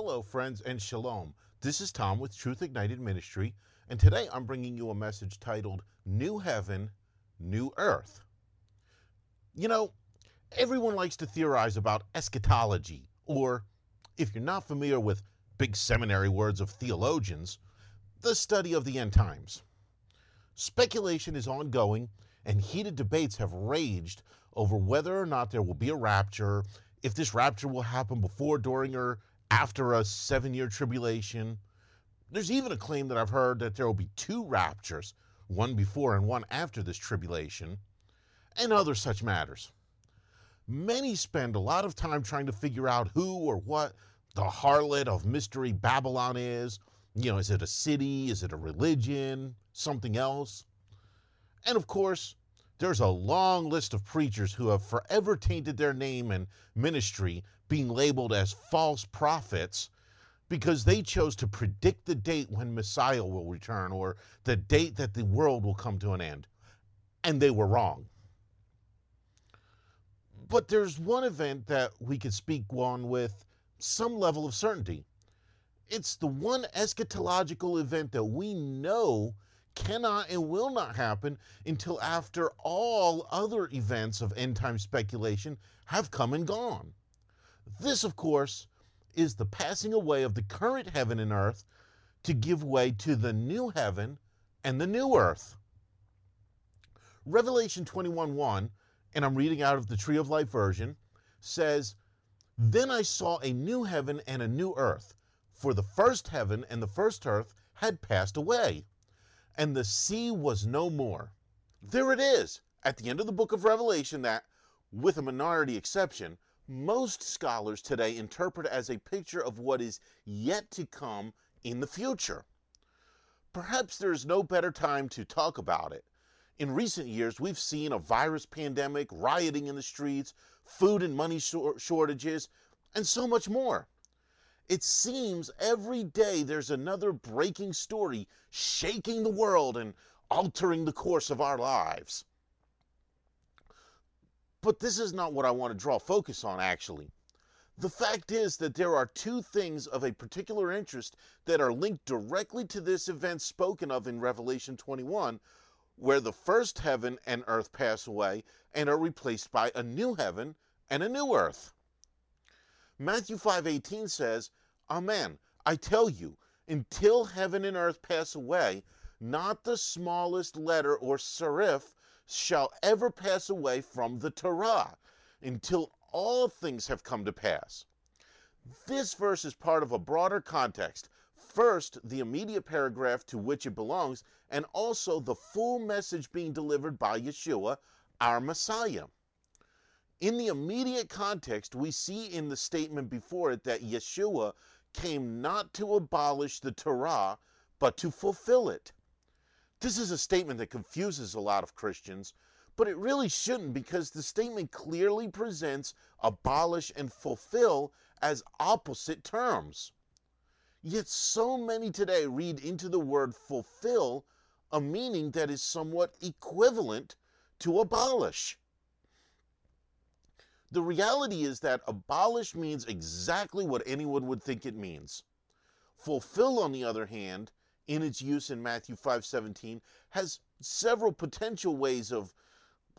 Hello, friends, and shalom. This is Tom with Truth Ignited Ministry, and today I'm bringing you a message titled New Heaven, New Earth. You know, everyone likes to theorize about eschatology, or if you're not familiar with big seminary words of theologians, the study of the end times. Speculation is ongoing, and heated debates have raged over whether or not there will be a rapture, if this rapture will happen before, during, or after a seven year tribulation. There's even a claim that I've heard that there will be two raptures, one before and one after this tribulation, and other such matters. Many spend a lot of time trying to figure out who or what the harlot of mystery Babylon is. You know, is it a city? Is it a religion? Something else? And of course, there's a long list of preachers who have forever tainted their name and ministry, being labeled as false prophets because they chose to predict the date when Messiah will return or the date that the world will come to an end. And they were wrong. But there's one event that we could speak on with some level of certainty. It's the one eschatological event that we know cannot and will not happen until after all other events of end time speculation have come and gone. This, of course, is the passing away of the current heaven and earth to give way to the new heaven and the new earth. Revelation 21 1, and I'm reading out of the Tree of Life version, says, Then I saw a new heaven and a new earth, for the first heaven and the first earth had passed away and the sea was no more. There it is, at the end of the book of Revelation, that, with a minority exception, most scholars today interpret as a picture of what is yet to come in the future. Perhaps there is no better time to talk about it. In recent years, we've seen a virus pandemic, rioting in the streets, food and money shortages, and so much more. It seems every day there's another breaking story shaking the world and altering the course of our lives. But this is not what I want to draw focus on, actually. The fact is that there are two things of a particular interest that are linked directly to this event spoken of in Revelation 21, where the first heaven and earth pass away and are replaced by a new heaven and a new earth. Matthew 5:18 says, "Amen. I tell you, until heaven and earth pass away, not the smallest letter or serif shall ever pass away from the Torah, until all things have come to pass." This verse is part of a broader context. First, the immediate paragraph to which it belongs, and also the full message being delivered by Yeshua, our Messiah. In the immediate context, we see in the statement before it that Yeshua came not to abolish the Torah, but to fulfill it. This is a statement that confuses a lot of Christians, but it really shouldn't because the statement clearly presents abolish and fulfill as opposite terms. Yet so many today read into the word fulfill a meaning that is somewhat equivalent to abolish. The reality is that abolish means exactly what anyone would think it means. Fulfill, on the other hand, in its use in Matthew 5:17, has several potential ways of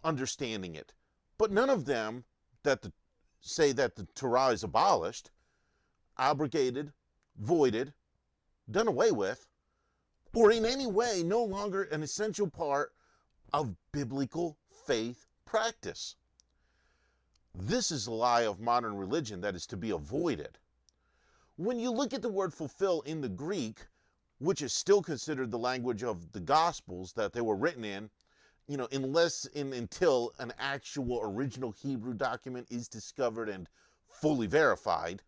understanding it, but none of them that the, say that the Torah is abolished, abrogated, voided, done away with, or in any way no longer an essential part of biblical faith practice. This is a lie of modern religion that is to be avoided. When you look at the word fulfill in the Greek, which is still considered the language of the Gospels that they were written in, you know, unless in until an actual original Hebrew document is discovered and fully verified.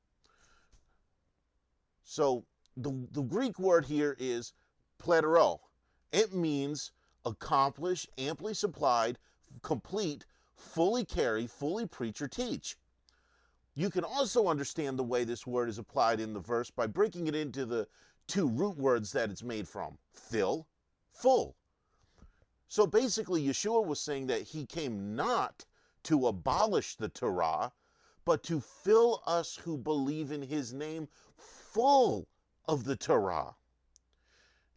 So the, the Greek word here is pleroo. It means accomplish, amply supplied, complete, fully carry, fully preach, or teach. You can also understand the way this word is applied in the verse by breaking it into the two root words that it's made from fill, full. So basically, Yeshua was saying that he came not to abolish the Torah, but to fill us who believe in his name full of the Torah.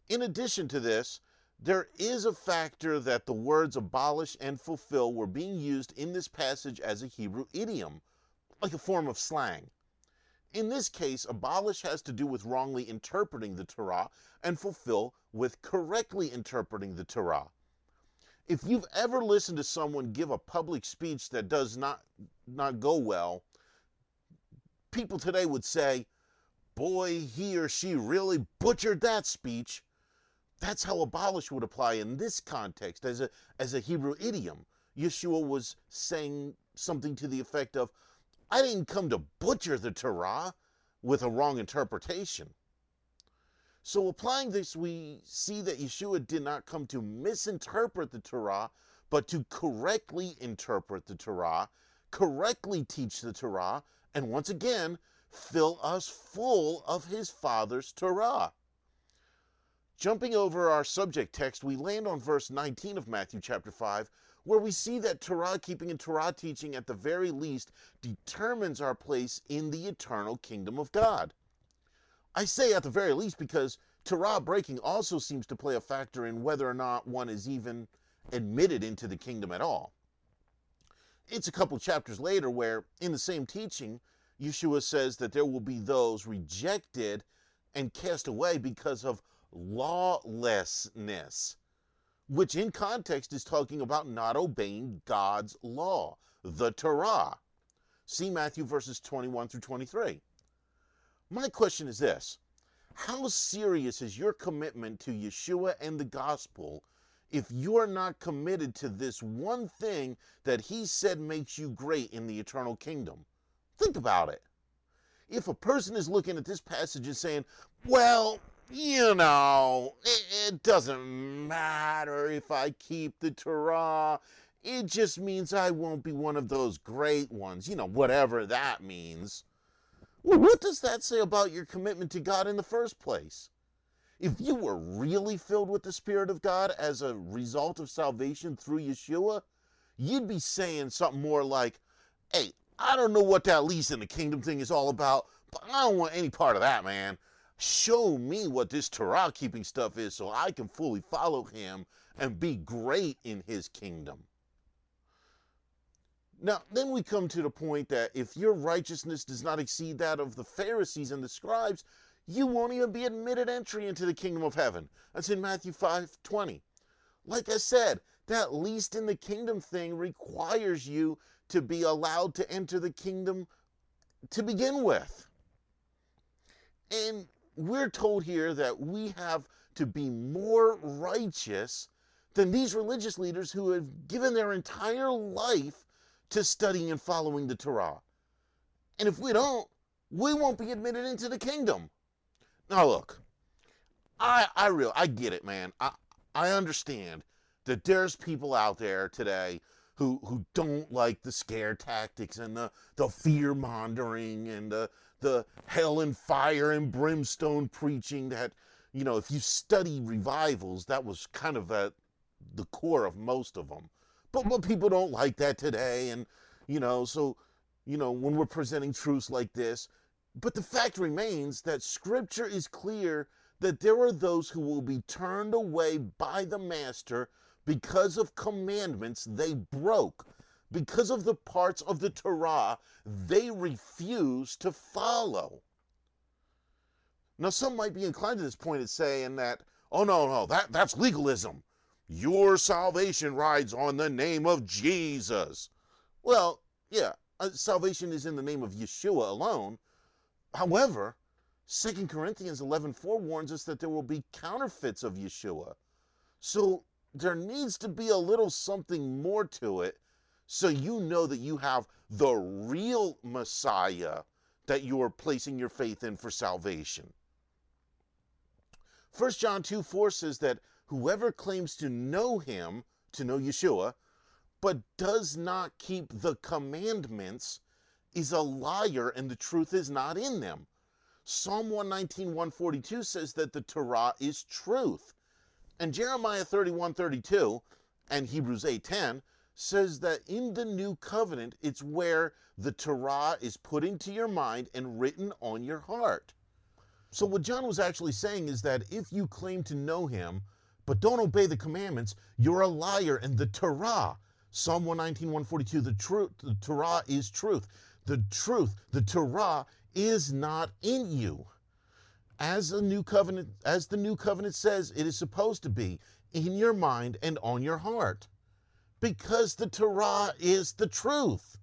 In addition to this, there is a factor that the words abolish and fulfill were being used in this passage as a Hebrew idiom, like a form of slang. In this case, abolish has to do with wrongly interpreting the Torah, and fulfill with correctly interpreting the Torah. If you've ever listened to someone give a public speech that does not, not go well, people today would say, Boy, he or she really butchered that speech. That's how abolish would apply in this context as a, as a Hebrew idiom. Yeshua was saying something to the effect of, I didn't come to butcher the Torah with a wrong interpretation. So, applying this, we see that Yeshua did not come to misinterpret the Torah, but to correctly interpret the Torah, correctly teach the Torah, and once again, fill us full of his Father's Torah. Jumping over our subject text, we land on verse 19 of Matthew chapter 5, where we see that Torah keeping and Torah teaching, at the very least, determines our place in the eternal kingdom of God. I say at the very least because Torah breaking also seems to play a factor in whether or not one is even admitted into the kingdom at all. It's a couple chapters later where, in the same teaching, Yeshua says that there will be those rejected and cast away because of lawlessness, which in context is talking about not obeying God's law, the Torah. See Matthew verses 21 through 23. My question is this How serious is your commitment to Yeshua and the gospel if you're not committed to this one thing that he said makes you great in the eternal kingdom? Think about it. If a person is looking at this passage and saying, well, you know, it, it, doesn't matter if I keep the Torah. It just means I won't be one of those great ones, you know, whatever that means. Well, what does that say about your commitment to God in the first place? If you were really filled with the Spirit of God as a result of salvation through Yeshua, you'd be saying something more like, Hey, I don't know what that lease in the kingdom thing is all about, but I don't want any part of that, man. Show me what this Torah keeping stuff is so I can fully follow him and be great in his kingdom. Now, then we come to the point that if your righteousness does not exceed that of the Pharisees and the scribes, you won't even be admitted entry into the kingdom of heaven. That's in Matthew 5 20. Like I said, that least in the kingdom thing requires you to be allowed to enter the kingdom to begin with. And we're told here that we have to be more righteous than these religious leaders who have given their entire life to studying and following the Torah. And if we don't, we won't be admitted into the kingdom. Now look, I I real I get it, man. I I understand that there's people out there today who who don't like the scare tactics and the the fear mongering and the the hell and fire and brimstone preaching that you know if you study revivals that was kind of at the core of most of them but but people don't like that today and you know so you know when we're presenting truths like this but the fact remains that scripture is clear that there are those who will be turned away by the master because of commandments they broke, because of the parts of the Torah they refuse to follow. Now, some might be inclined to this point at saying that, oh, no, no, that, that's legalism. Your salvation rides on the name of Jesus. Well, yeah, uh, salvation is in the name of Yeshua alone. However, 2 Corinthians 11:4 warns us that there will be counterfeits of Yeshua. So there needs to be a little something more to it so you know that you have the real Messiah that you are placing your faith in for salvation. 1 John 2 4 says that whoever claims to know him, to know Yeshua, but does not keep the commandments is a liar and the truth is not in them. Psalm 119 142 says that the Torah is truth. And Jeremiah 31 32 and Hebrews 8 10 says that in the new covenant, it's where the Torah is put into your mind and written on your heart. So, what John was actually saying is that if you claim to know him, but don't obey the commandments, you're a liar. And the Torah, Psalm 119, 142, the truth, the Torah is truth. The truth, the Torah is not in you. As a new covenant, as the new covenant says, it is supposed to be in your mind and on your heart. Because the Torah is the truth.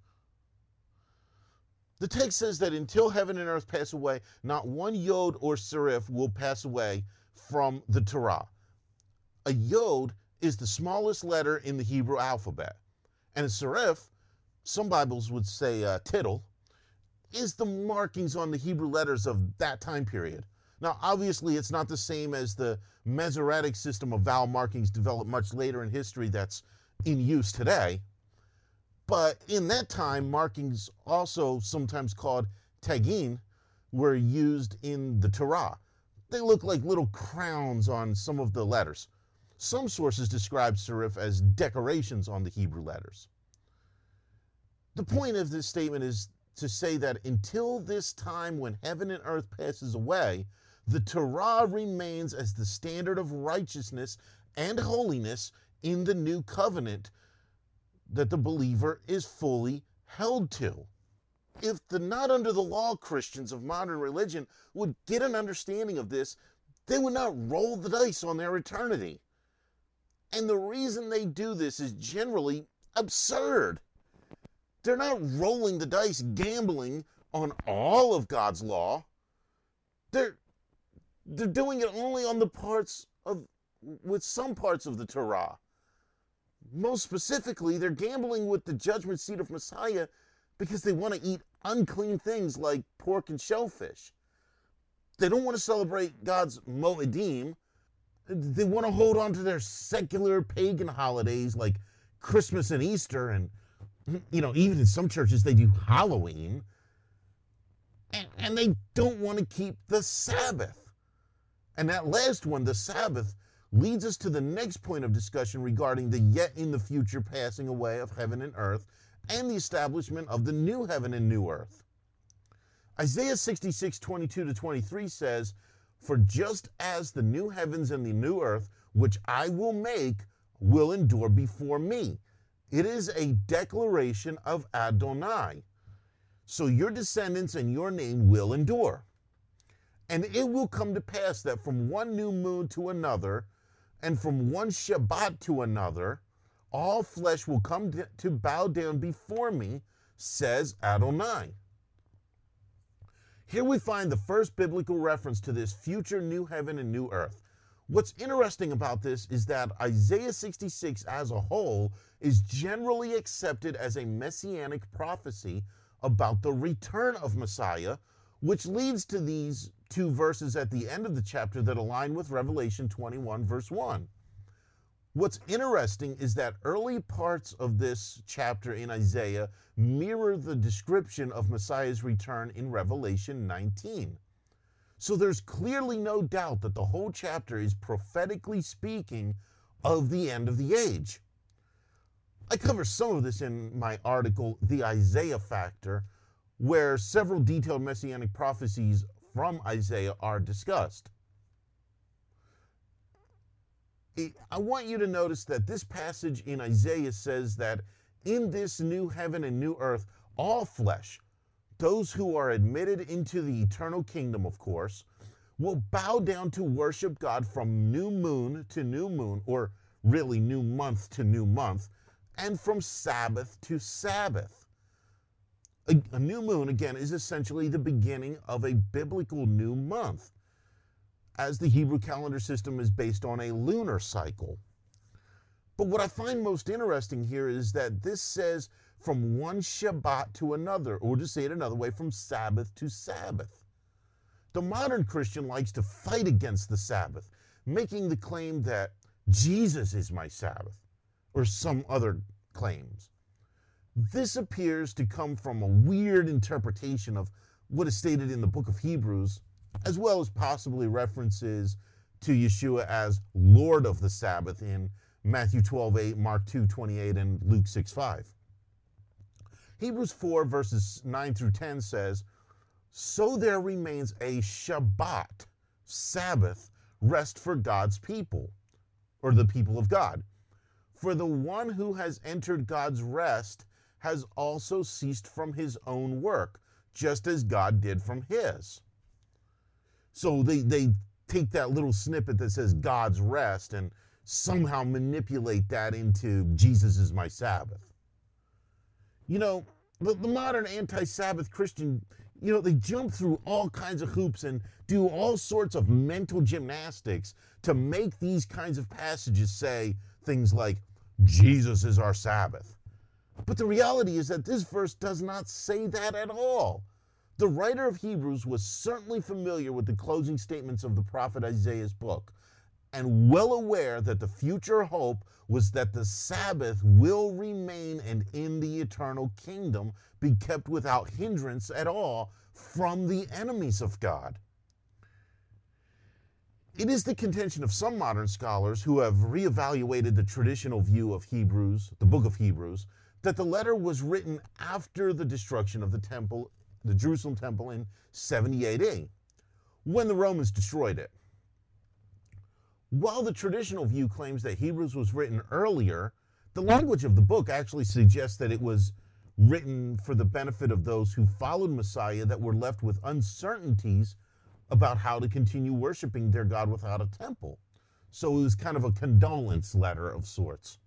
The text says that until heaven and earth pass away, not one yod or serif will pass away from the Torah. A yod is the smallest letter in the Hebrew alphabet, and a serif, some Bibles would say uh, tittle, is the markings on the Hebrew letters of that time period. Now, obviously, it's not the same as the Masoretic system of vowel markings developed much later in history that's in use today. But in that time, markings, also sometimes called tagin, were used in the Torah. They look like little crowns on some of the letters. Some sources describe serif as decorations on the Hebrew letters. The point of this statement is to say that until this time when heaven and earth passes away, the Torah remains as the standard of righteousness and holiness in the new covenant that the believer is fully held to. If the not under the law Christians of modern religion would get an understanding of this, they would not roll the dice on their eternity. And the reason they do this is generally absurd. They're not rolling the dice, gambling on all of God's law. They're they're doing it only on the parts of with some parts of the Torah. Most specifically, they're gambling with the judgment seat of Messiah because they want to eat unclean things like pork and shellfish. They don't want to celebrate God's Moedim. They want to hold on to their secular pagan holidays like Christmas and Easter, and you know, even in some churches they do Halloween. And, and they don't want to keep the Sabbath. And that last one, the Sabbath, leads us to the next point of discussion regarding the yet in the future passing away of heaven and earth and the establishment of the new heaven and new earth. Isaiah 66, 22 to 23 says, For just as the new heavens and the new earth, which I will make, will endure before me. It is a declaration of Adonai. So your descendants and your name will endure. And it will come to pass that from one new moon to another, and from one Shabbat to another, all flesh will come to bow down before me, says Adonai. Here we find the first biblical reference to this future new heaven and new earth. What's interesting about this is that Isaiah 66 as a whole is generally accepted as a messianic prophecy about the return of Messiah, which leads to these two verses at the end of the chapter that align with Revelation 21, verse 1. What's interesting is that early parts of this chapter in Isaiah mirror the description of Messiah's return in Revelation 19. So there's clearly no doubt that the whole chapter is prophetically speaking of the end of the age. I cover some of this in my article, The Isaiah Factor, where several detailed messianic prophecies from Isaiah are discussed. I want you to notice that this passage in Isaiah says that in this new heaven and new earth, all flesh, those who are admitted into the eternal kingdom, of course, will bow down to worship God from new moon to new moon, or really new month to new month, and from Sabbath to Sabbath a, a new moon, again, is essentially the beginning of a biblical new month, as the Hebrew calendar system is based on a lunar cycle. But what I find most interesting here is that this says from one Shabbat to another, or to say it another way, from Sabbath to Sabbath. The modern Christian likes to fight against the Sabbath, making the claim that Jesus is my Sabbath, or some other claims. This appears to come from a weird interpretation of what is stated in the book of Hebrews, as well as possibly references to Yeshua as Lord of the Sabbath in Matthew 12 8, Mark 2 28, and Luke 6 5. Hebrews 4, verses 9 through 10 says, so there remains a Shabbat, Sabbath, rest for God's people, or the people of God. For the one who has entered God's rest has also ceased from his own work, just as God did from his. So they, they take that little snippet that says God's rest and somehow manipulate that into Jesus is my Sabbath. You know, the, the modern anti Sabbath Christian, you know, they jump through all kinds of hoops and do all sorts of mental gymnastics to make these kinds of passages say things like, Jesus is our Sabbath. But the reality is that this verse does not say that at all. The writer of Hebrews was certainly familiar with the closing statements of the prophet Isaiah's book and well aware that the future hope was that the Sabbath will remain and in the eternal kingdom be kept without hindrance at all from the enemies of God. It is the contention of some modern scholars who have reevaluated the traditional view of Hebrews, the book of Hebrews, that the letter was written after the destruction of the temple, the Jerusalem temple in 70 AD, when the Romans destroyed it. While the traditional view claims that Hebrews was written earlier, the language of the book actually suggests that it was written for the benefit of those who followed Messiah that were left with uncertainties about how to continue worshiping their God without a temple. So it was kind of a condolence letter of sorts.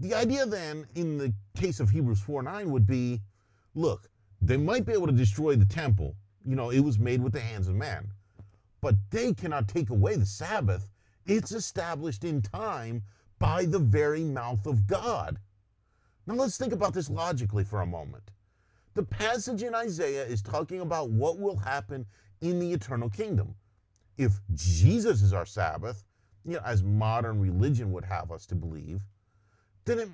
The idea then, in the case of Hebrews 4 9, would be look, they might be able to destroy the temple. You know, it was made with the hands of man but they cannot take away the Sabbath. It's established in time by the very mouth of God. Now let's think about this logically for a moment. The passage in Isaiah is talking about what will happen in the eternal kingdom. If Jesus is our Sabbath, you know, as modern religion would have us to believe, then it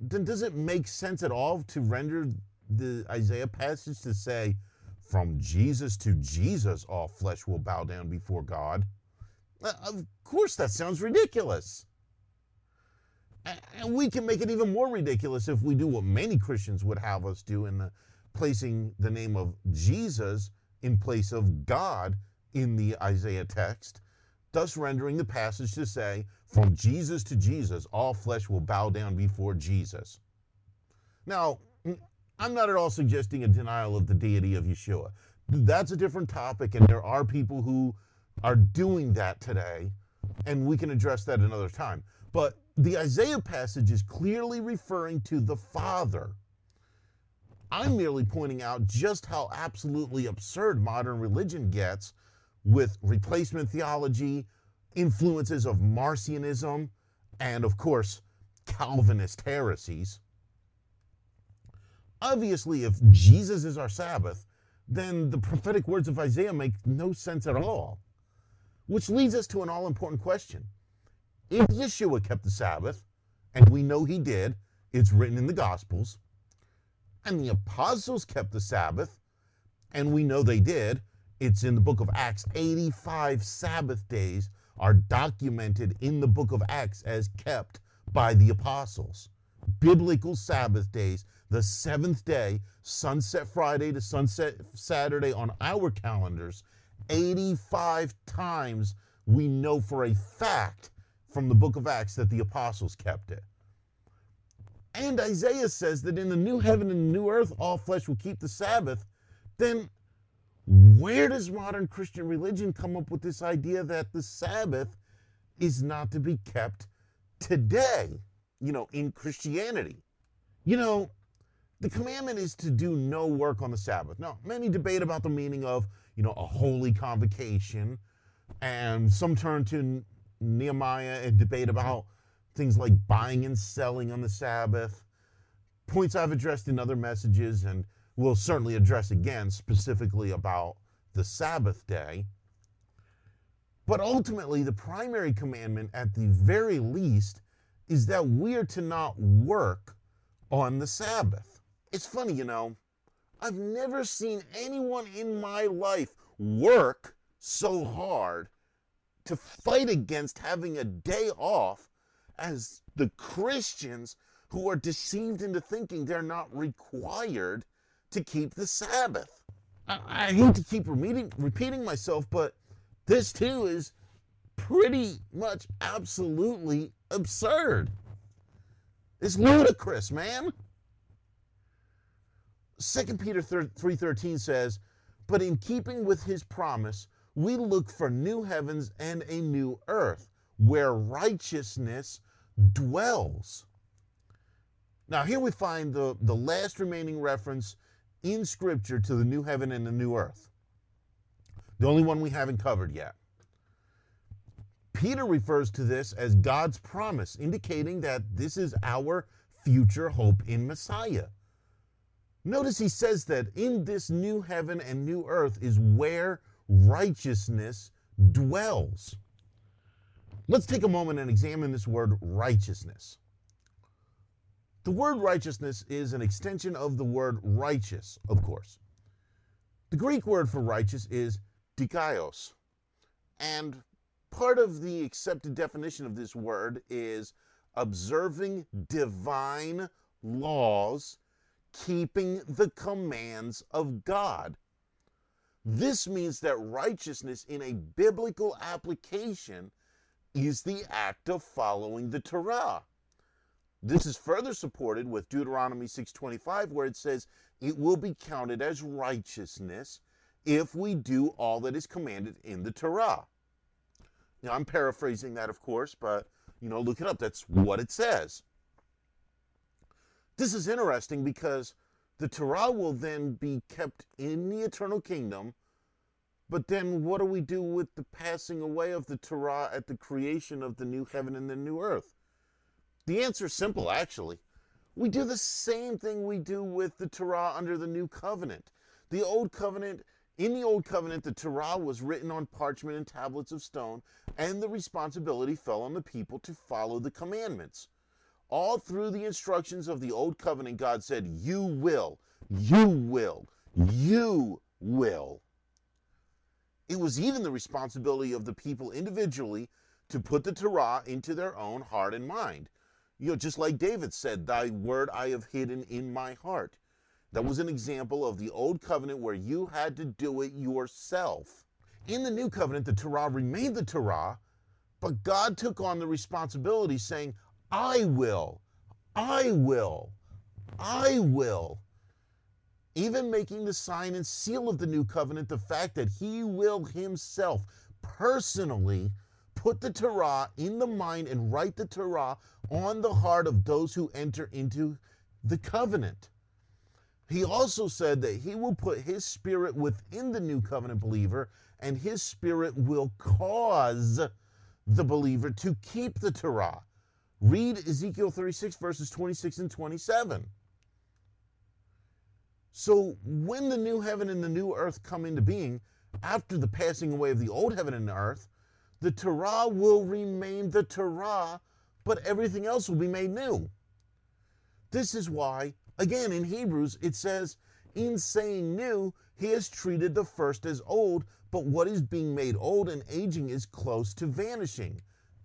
then does it make sense at all to render the Isaiah passage to say, from Jesus to Jesus, all flesh will bow down before God. Uh, of course, that sounds ridiculous. And we can make it even more ridiculous if we do what many Christians would have us do in the placing the name of Jesus in place of God in the Isaiah text, thus rendering the passage to say, From Jesus to Jesus, all flesh will bow down before Jesus. Now, I'm not at all suggesting a denial of the deity of Yeshua. That's a different topic, and there are people who are doing that today, and we can address that another time. But the Isaiah passage is clearly referring to the Father. I'm merely pointing out just how absolutely absurd modern religion gets with replacement theology, influences of Marcionism, and of course, Calvinist heresies. Obviously, if Jesus is our Sabbath, then the prophetic words of Isaiah make no sense at all. Which leads us to an all important question. If Yeshua kept the Sabbath, and we know he did, it's written in the Gospels, and the apostles kept the Sabbath, and we know they did, it's in the book of Acts. 85 Sabbath days are documented in the book of Acts as kept by the apostles. Biblical Sabbath days the seventh day, sunset Friday to sunset Saturday on our calendars, 85 times we know for a fact from the book of Acts that the apostles kept it. And Isaiah says that in the new heaven and new earth, all flesh will keep the Sabbath. Then where does modern Christian religion come up with this idea that the Sabbath is not to be kept today, you know, in Christianity? You know, the commandment is to do no work on the Sabbath. Now, many debate about the meaning of, you know, a holy convocation, and some turn to Nehemiah and debate about things like buying and selling on the Sabbath. Points I've addressed in other messages and will certainly address again specifically about the Sabbath day. But ultimately, the primary commandment, at the very least, is that we are to not work on the Sabbath. It's funny, you know, I've never seen anyone in my life work so hard to fight against having a day off as the Christians who are deceived into thinking they're not required to keep the Sabbath. I, I hate to keep repeating, repeating myself, but this too is pretty much absolutely absurd. It's ludicrous, man. 2 Peter 3:13 says, "But in keeping with his promise, we look for new heavens and a new earth, where righteousness dwells." Now, here we find the, the last remaining reference in Scripture to the new heaven and the new earth. The only one we haven't covered yet. Peter refers to this as God's promise, indicating that this is our future hope in Messiah. Notice he says that in this new heaven and new earth is where righteousness dwells. Let's take a moment and examine this word righteousness. The word righteousness is an extension of the word righteous, of course. The Greek word for righteous is dikaios. And part of the accepted definition of this word is observing divine laws keeping the commands of God. This means that righteousness in a biblical application is the act of following the Torah. This is further supported with Deuteronomy 6:25 where it says it will be counted as righteousness if we do all that is commanded in the Torah. Now I'm paraphrasing that of course, but you know, look it up. That's what it says. This is interesting because the Torah will then be kept in the eternal kingdom. But then what do we do with the passing away of the Torah at the creation of the new heaven and the new earth? The answer is simple, actually. We do the same thing we do with the Torah under the new covenant. The old covenant, in the old covenant, the Torah was written on parchment and tablets of stone, and the responsibility fell on the people to follow the commandments. All through the instructions of the Old Covenant, God said, You will, you will, you will. It was even the responsibility of the people individually to put the Torah into their own heart and mind. You know, just like David said, Thy word I have hidden in my heart. That was an example of the old covenant where you had to do it yourself. In the new covenant, the Torah remained the Torah, but God took on the responsibility, saying, I will, I will, I will. Even making the sign and seal of the new covenant, the fact that he will himself personally put the Torah in the mind and write the Torah on the heart of those who enter into the covenant. He also said that he will put his spirit within the new covenant believer, and his spirit will cause the believer to keep the Torah. Read Ezekiel 36, verses 26 and 27. So, when the new heaven and the new earth come into being, after the passing away of the old heaven and earth, the Torah will remain the Torah, but everything else will be made new. This is why, again, in Hebrews, it says, in saying new, he has treated the first as old, but what is being made old and aging is close to vanishing.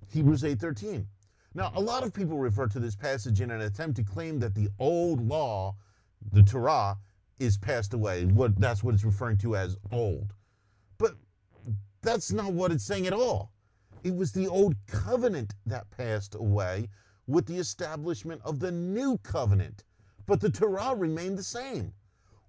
Hebrews 8:13. Now, a lot of people refer to this passage in an attempt to claim that the old law, the Torah, is passed away. What that's what it's referring to as old. That's not what it's saying at all. It was the old covenant that passed away with the establishment of the new covenant. But the Torah remained the same.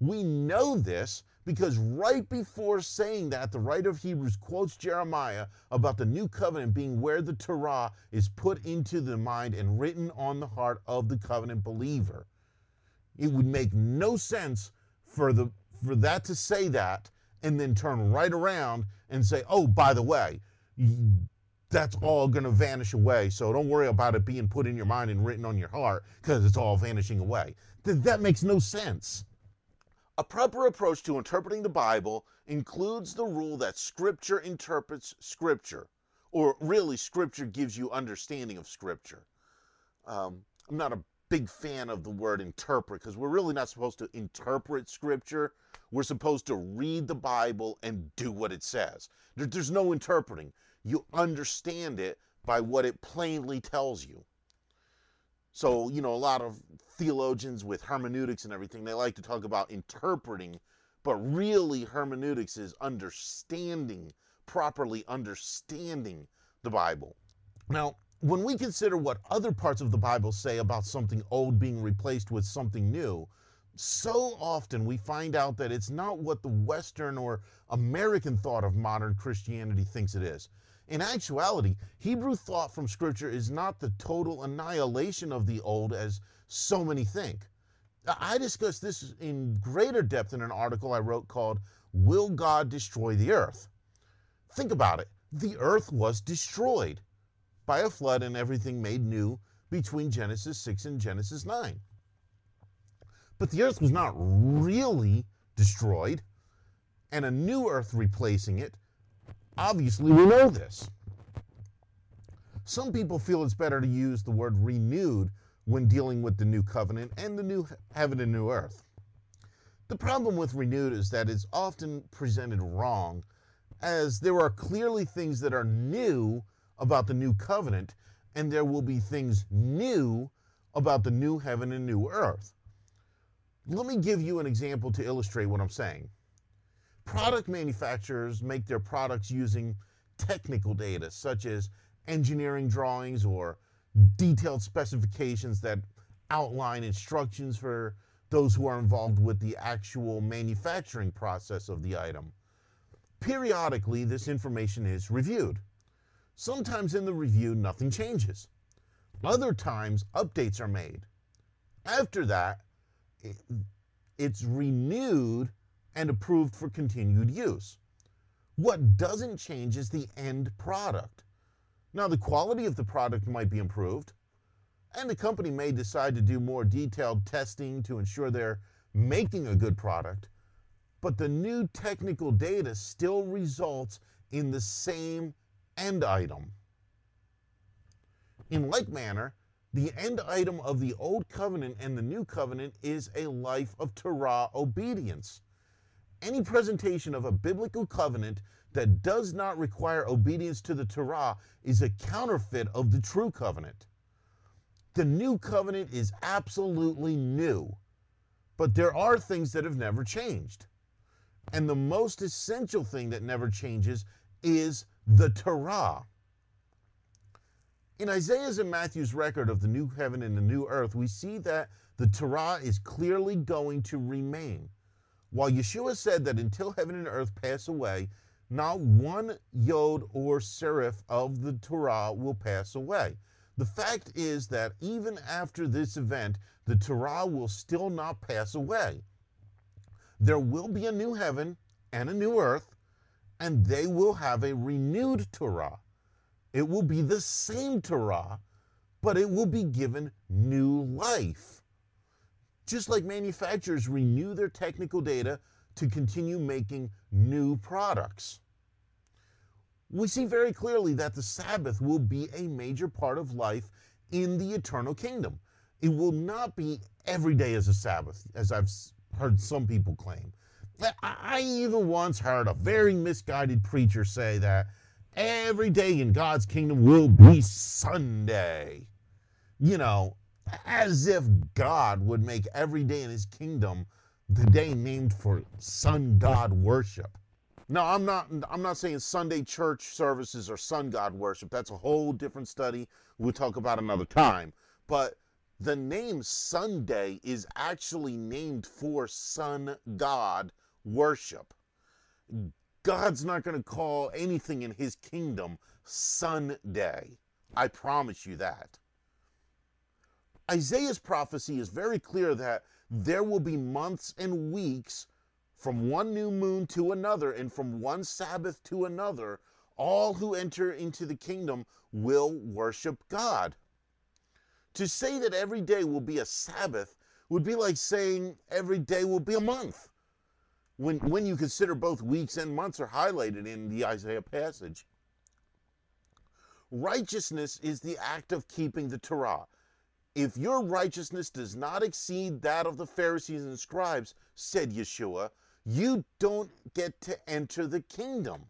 We know this because right before saying that, the writer of Hebrews quotes Jeremiah about the new covenant being where the Torah is put into the mind and written on the heart of the covenant believer. It would make no sense for the for that to say that and then turn right around and say, "Oh, by the way, that's all going to vanish away. So don't worry about it being put in your mind and written on your heart because it's all vanishing away." That makes no sense. A proper approach to interpreting the Bible includes the rule that Scripture interprets Scripture, or really, Scripture gives you understanding of Scripture. Um, I'm not a big fan of the word interpret because we're really not supposed to interpret Scripture. We're supposed to read the Bible and do what it says. There, there's no interpreting. You understand it by what it plainly tells you. So, you know, a lot of theologians with hermeneutics and everything, they like to talk about interpreting But really, hermeneutics is understanding, properly understanding the Bible. Now, when we consider what other parts of the Bible say about something old being replaced with something new, so often we find out that it's not what the Western or American thought of modern Christianity thinks it is. In actuality, Hebrew thought from Scripture is not the total annihilation of the old as so many think. I discussed this in greater depth in an article I wrote called Will God Destroy the Earth? Think about it. The earth was destroyed by a flood and everything made new between Genesis 6 and Genesis 9. But the earth was not really destroyed, and a new earth replacing it. Obviously, we know this. Some people feel it's better to use the word renewed when dealing with the new covenant and the new heaven and new earth. The problem with renewed is that it's often presented wrong, as there are clearly things that are new about the new covenant, and there will be things new about the new heaven and new earth. Let me give you an example to illustrate what I'm saying. Product manufacturers make their products using technical data, such as engineering drawings or detailed specifications that outline instructions for those who are involved with the actual manufacturing process of the item. Periodically, this information is reviewed. Sometimes in the review, nothing changes. Other times, updates are made. After that, it's renewed and approved for continued use. What doesn't change is the end product. Now, the quality of the product might be improved, and the company may decide to do more detailed testing to ensure they're making a good product, but the new technical data still results in the same end item. In like manner, the end item of the Old Covenant and the New Covenant is a life of Torah obedience. Any presentation of a biblical covenant that does not require obedience to the Torah is a counterfeit of the true covenant. The new covenant is absolutely new, but there are things that have never changed. And the most essential thing that never changes is the Torah. In Isaiah's and Matthew's record of the new heaven and the new earth, we see that the Torah is clearly going to remain. While Yeshua said that until heaven and earth pass away, not one yod or serif of the Torah will pass away. The fact is that even after this event, the Torah will still not pass away. There will be a new heaven and a new earth, and they will have a renewed Torah. It will be the same Torah, but it will be given new life. Just like manufacturers renew their technical data to continue making new products. We see very clearly that the Sabbath will be a major part of life in the eternal kingdom. It will not be every day as a Sabbath, as I've heard some people claim. I even once heard a very misguided preacher say that every day in God's kingdom will be Sunday. You know, as if God would make every day in his kingdom the day named for sun god worship. Now, I'm not I'm not saying Sunday church services are sun god worship. That's a whole different study we'll talk about another time. But the name Sunday is actually named for sun god worship. God's not going to call anything in his kingdom Sunday. I promise you that. Isaiah's prophecy is very clear that there will be months and weeks from one new moon to another and from one Sabbath to another. All who enter into the kingdom will worship God. To say that every day will be a Sabbath would be like saying every day will be a month when, when you consider both weeks and months are highlighted in the Isaiah passage. Righteousness is the act of keeping the Torah. If your righteousness does not exceed that of the Pharisees and scribes, said Yeshua, you don't get to enter the kingdom.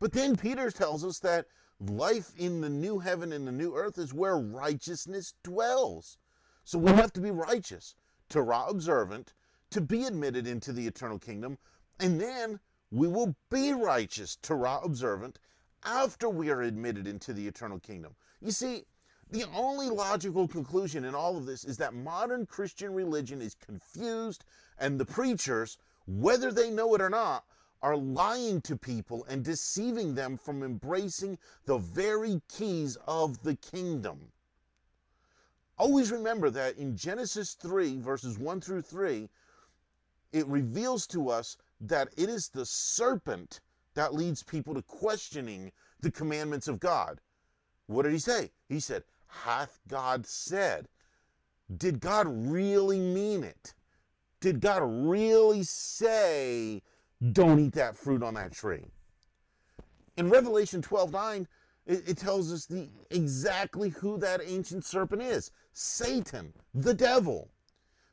But then Peter tells us that life in the new heaven and the new earth is where righteousness dwells. So we have to be righteous, Torah observant, to be admitted into the eternal kingdom, and then we will be righteous, Torah observant, after we are admitted into the eternal kingdom. You see, the only logical conclusion in all of this is that modern Christian religion is confused, and the preachers, whether they know it or not, are lying to people and deceiving them from embracing the very keys of the kingdom. Always remember that in Genesis 3, verses 1 through 3, it reveals to us that it is the serpent that leads people to questioning the commandments of God. What did he say? He said, Hath God said? Did God really mean it? Did God really say don't eat that fruit on that tree. In Revelation 12 9, it, it tells us the exactly who that ancient serpent is Satan, the devil.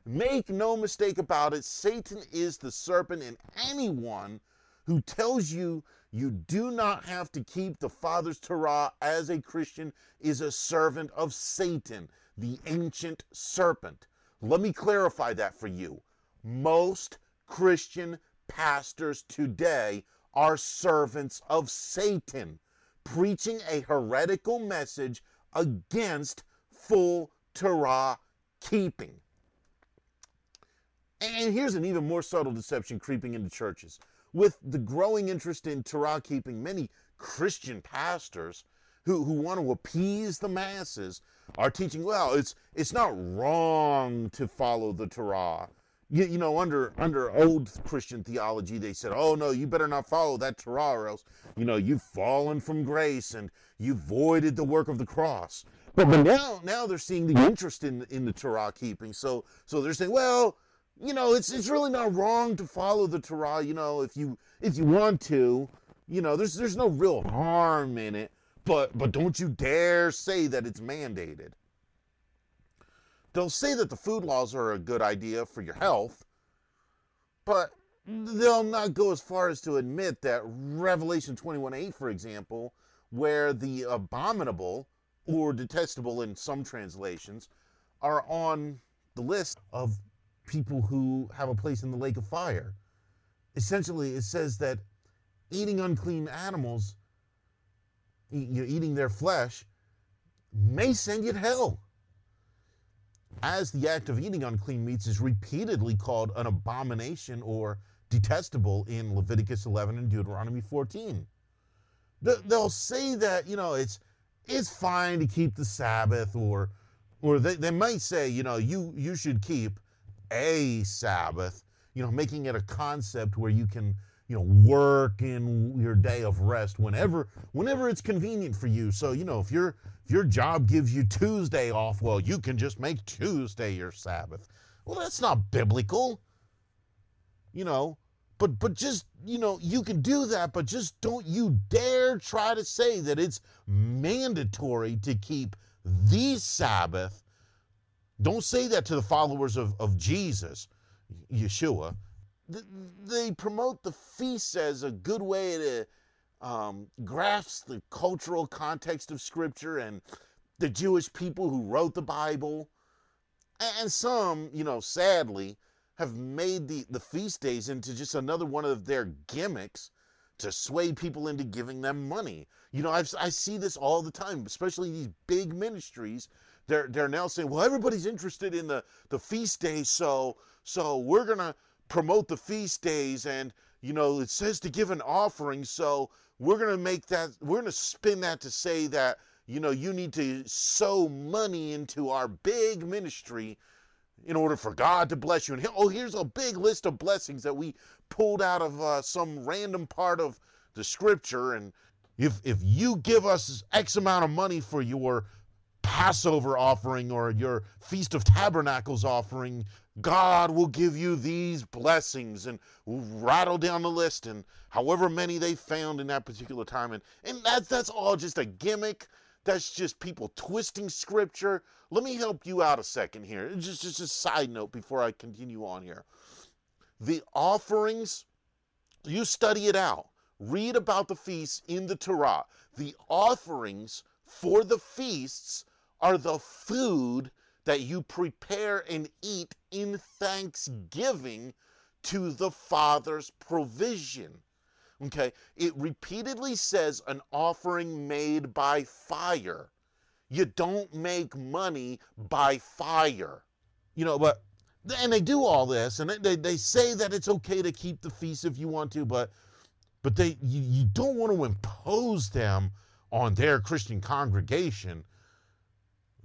Make no mistake about it, Satan is the serpent, and anyone who tells you you do not have to keep the Father's Torah as a Christian is a servant of Satan, the ancient serpent. Let me clarify that for you. Most Christian pastors today are servants of Satan, preaching a heretical message against full Torah keeping. And here's an even more subtle deception creeping into churches. With the growing interest in Torah keeping, many Christian pastors who, who want to appease the masses are teaching, well, it's, it's not wrong to follow the Torah you, you know, under under old Christian theology, they said, "Oh no, you better not follow that Torah, or else, you know, you've fallen from grace and you've voided the work of the cross." But, but now, now they're seeing the interest in in the Torah keeping. So, so they're saying, well, you know, it's it's really not wrong to follow the Torah. You know, if you if you want to, you know, there's there's no real harm in it. But but don't you dare say that it's mandated. They'll say that the food laws are a good idea for your health, but they'll not go as far as to admit that Revelation 21:8, for example, where the abominable or detestable in some translations are on the list of people who have a place in the lake of fire. Essentially, it says that eating unclean animals, you eating their flesh, may send you to hell as the act of eating unclean meats is repeatedly called an abomination or detestable in Leviticus 11 and Deuteronomy 14. They'll say that, you know, it's it's fine to keep the Sabbath or or they, they might say, you know, you you should keep a Sabbath, you know, making it a concept where you can, you know, work in your day of rest whenever whenever it's convenient for you. So, you know, if you're if your job gives you Tuesday off, well, you can just make Tuesday your Sabbath. Well, that's not biblical. You know, but but just, you know, you can do that, but just don't you dare try to say that it's mandatory to keep the Sabbath. Don't say that to the followers of, of Jesus, Yeshua. They promote the feast as a good way to um, grasp the cultural context of Scripture and the Jewish people who wrote the Bible. And some, you know, sadly, have made the, the feast days into just another one of their gimmicks to sway people into giving them money. You know, I've, I see this all the time, especially these big ministries. They're, they're now saying, well, everybody's interested in the, the feast days, so, so we're to promote the feast days. And, you know, it says to give an offering, so we're to make that, we're to spin that to say that, you know, you need to sow money into our big ministry in order for God to bless you. And oh, here's a big list of blessings that we pulled out of uh, some random part of the scripture. And if if you give us X amount of money for your Passover offering or your Feast of Tabernacles offering, God will give you these blessings and rattle down the list and however many they found in that particular time. And, and that's, that's all just a gimmick. That's just people twisting scripture. Let me help you out a second here. Just, just a side note before I continue on here. The offerings, you study it out. Read about the feasts in the Torah. The offerings for the feasts are the food that you prepare and eat in thanksgiving to the Father's provision. Okay, it repeatedly says an offering made by fire. You don't make money by fire. You know, but, and they do all this, and they, they say that it's okay to keep the feast if you want to, but, but they, you, you don't want to impose them on their Christian congregation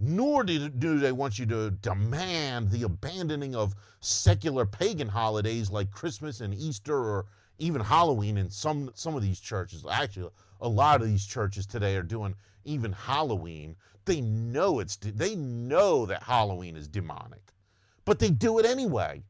nor do they want you to demand the abandoning of secular pagan holidays like Christmas and Easter or even Halloween in some some of these churches. Actually, a lot of these churches today are doing even Halloween. They know it's they know that Halloween is demonic, but they do it anyway.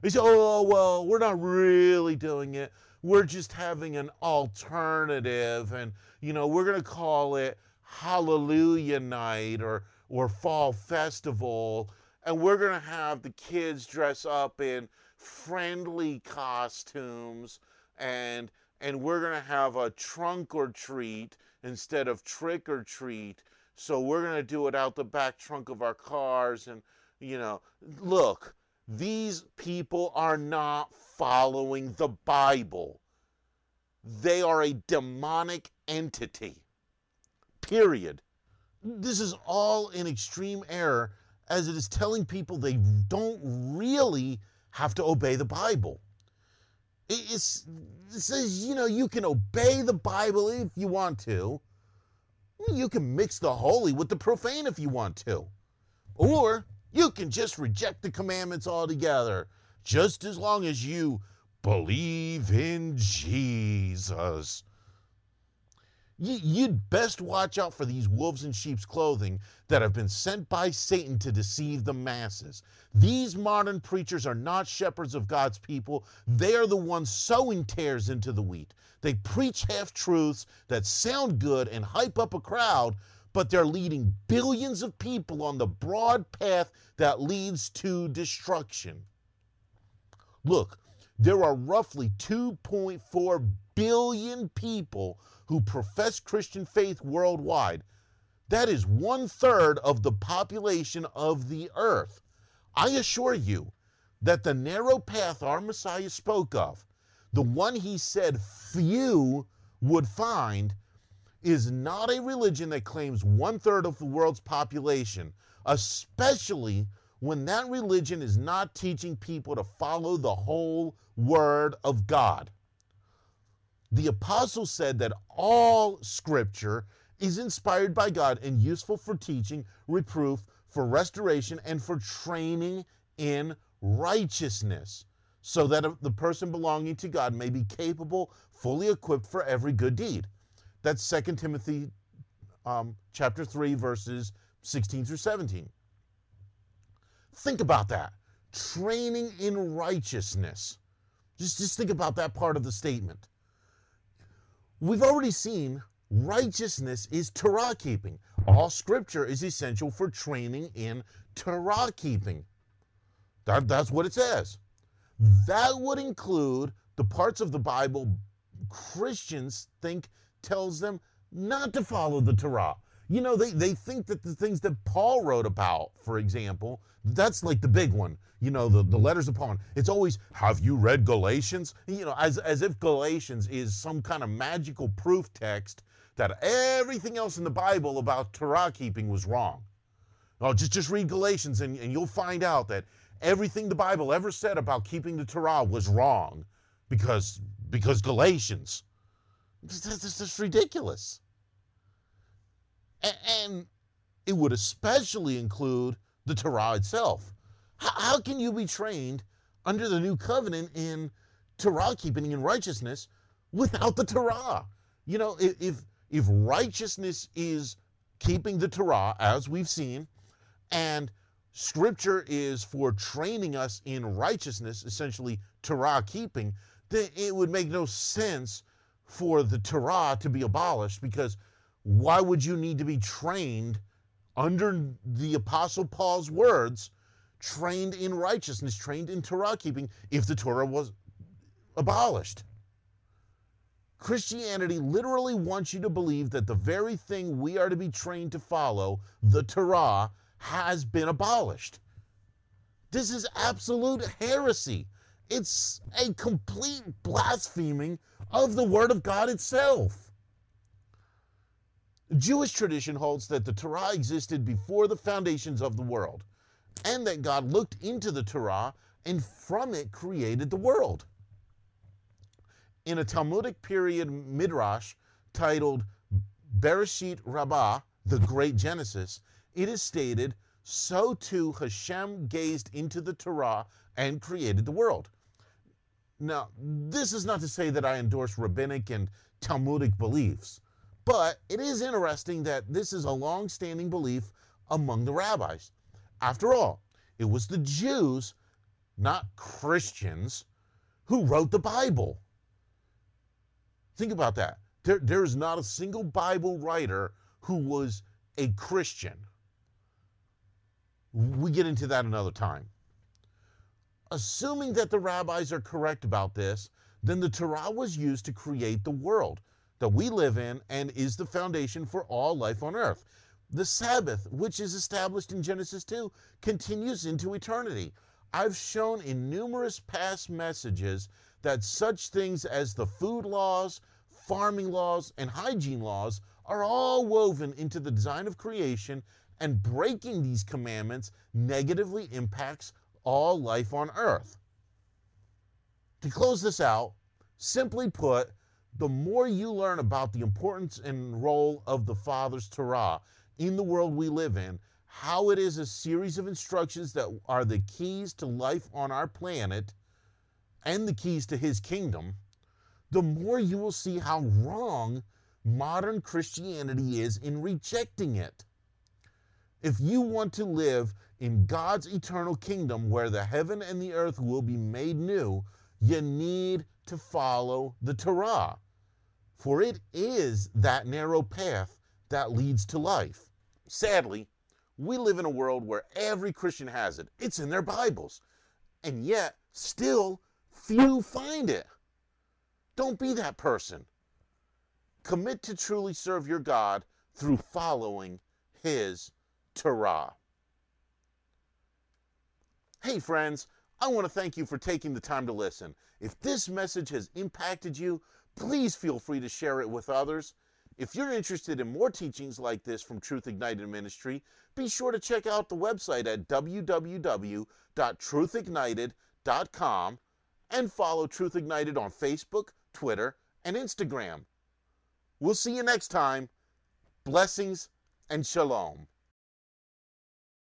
They say, "Oh well, we're not really doing it. We're just having an alternative, and you know, we're gonna call it Hallelujah Night or." Or fall festival, and we're going to have the kids dress up in friendly costumes and and we're going to have a trunk or treat instead of trick or treat. So we're going to do it out the back trunk of our cars and you know, look, these people are not following the Bible. They are a demonic entity. Period. This is all in extreme error as it is telling people they don't really have to obey the Bible. It's, it says, you know, you can obey the Bible if you want to. You can mix the holy with the profane if you want to. Or you can just reject the commandments altogether, just as long as you believe in Jesus. You'd best watch out for these wolves in sheep's clothing that have been sent by Satan to deceive the masses. These modern preachers are not shepherds of God's people. They are the ones sowing tares into the wheat. They preach half truths that sound good and hype up a crowd, but they're leading billions of people on the broad path that leads to destruction. Look, there are roughly 2.4 billion people who profess Christian faith worldwide. That is one third of the population of the earth. I assure you that the narrow path our Messiah spoke of, the one he said few would find, is not a religion that claims one third of the world's population, especially when that religion is not teaching people to follow the whole Word of God the apostle said that all scripture is inspired by God and useful for teaching, reproof, for restoration, and for training in righteousness, so that the person belonging to God may be capable, fully equipped for every good deed. That's 2 Timothy um, chapter 3, verses 16 through 17. Think about that. Training in righteousness. Just, just think about that part of the statement. We've already seen righteousness is Torah keeping. All scripture is essential for training in Torah keeping. That, that's what it says. That would include the parts of the Bible Christians think tells them not to follow the Torah. You know, they, they think that the things that Paul wrote about, for example, that's like the big one. You know, the, the letters of Paul. It's always, have you read Galatians? You know, as, as if Galatians is some kind of magical proof text that everything else in the Bible about Torah keeping was wrong. Oh, just, just read Galatians and, and you'll find out that everything the Bible ever said about keeping the Torah was wrong because, because Galatians. This is ridiculous. And it would especially include the Torah itself. How, can you be trained under the new covenant in Torah keeping and righteousness without the Torah? You know, if if righteousness is keeping the Torah, as we've seen, and Scripture is for training us in righteousness, essentially Torah keeping, then it would make no sense for the Torah to be abolished because why would you need to be trained under the Apostle Paul's words, trained in righteousness, trained in Torah keeping, if the Torah was abolished? Christianity literally wants you to believe that the very thing we are to be trained to follow, the Torah, has been abolished. This is absolute heresy. It's a complete blaspheming of the Word of God itself. Jewish tradition holds that the Torah existed before the foundations of the world, and that God looked into the Torah and from it created the world. In a Talmudic period midrash titled Bereshit Rabbah, the Great Genesis, it is stated, So too Hashem gazed into the Torah and created the world. Now, this is not to say that I endorse rabbinic and Talmudic beliefs, but it is interesting that this is a long standing belief among the rabbis. After all, it was the Jews, not Christians, who wrote the Bible. Think about that. There, there is not a single Bible writer who was a Christian. We get into that another time. Assuming that the rabbis are correct about this, then the Torah was used to create the world that we live in and is the foundation for all life on earth. The Sabbath, which is established in Genesis 2, continues into eternity. I've shown in numerous past messages that such things as the food laws, farming laws, and hygiene laws are all woven into the design of creation, and breaking these commandments negatively impacts all life on earth. To close this out, simply put, the more you learn about the importance and role of the Father's Torah in the world we live in, how it is a series of instructions that are the keys to life on our planet and the keys to His kingdom, the more you will see how wrong modern Christianity is in rejecting it. If you want to live in God's eternal kingdom where the heaven and the earth will be made new, you need to follow the Torah. For it is that narrow path that leads to life. Sadly, we live in a world where every Christian has it. It's in their Bibles. And yet, still, few find it. Don't be that person. Commit to truly serve your God through following His Torah. Hey, friends, I want to thank you for taking the time to listen. If this message has impacted you, please feel free to share it with others. If you're interested in more teachings like this from Truth Ignited Ministry, be sure to check out the website at www.truthignited.com and follow Truth Ignited on Facebook, Twitter, and Instagram. We'll see you next time. Blessings and shalom.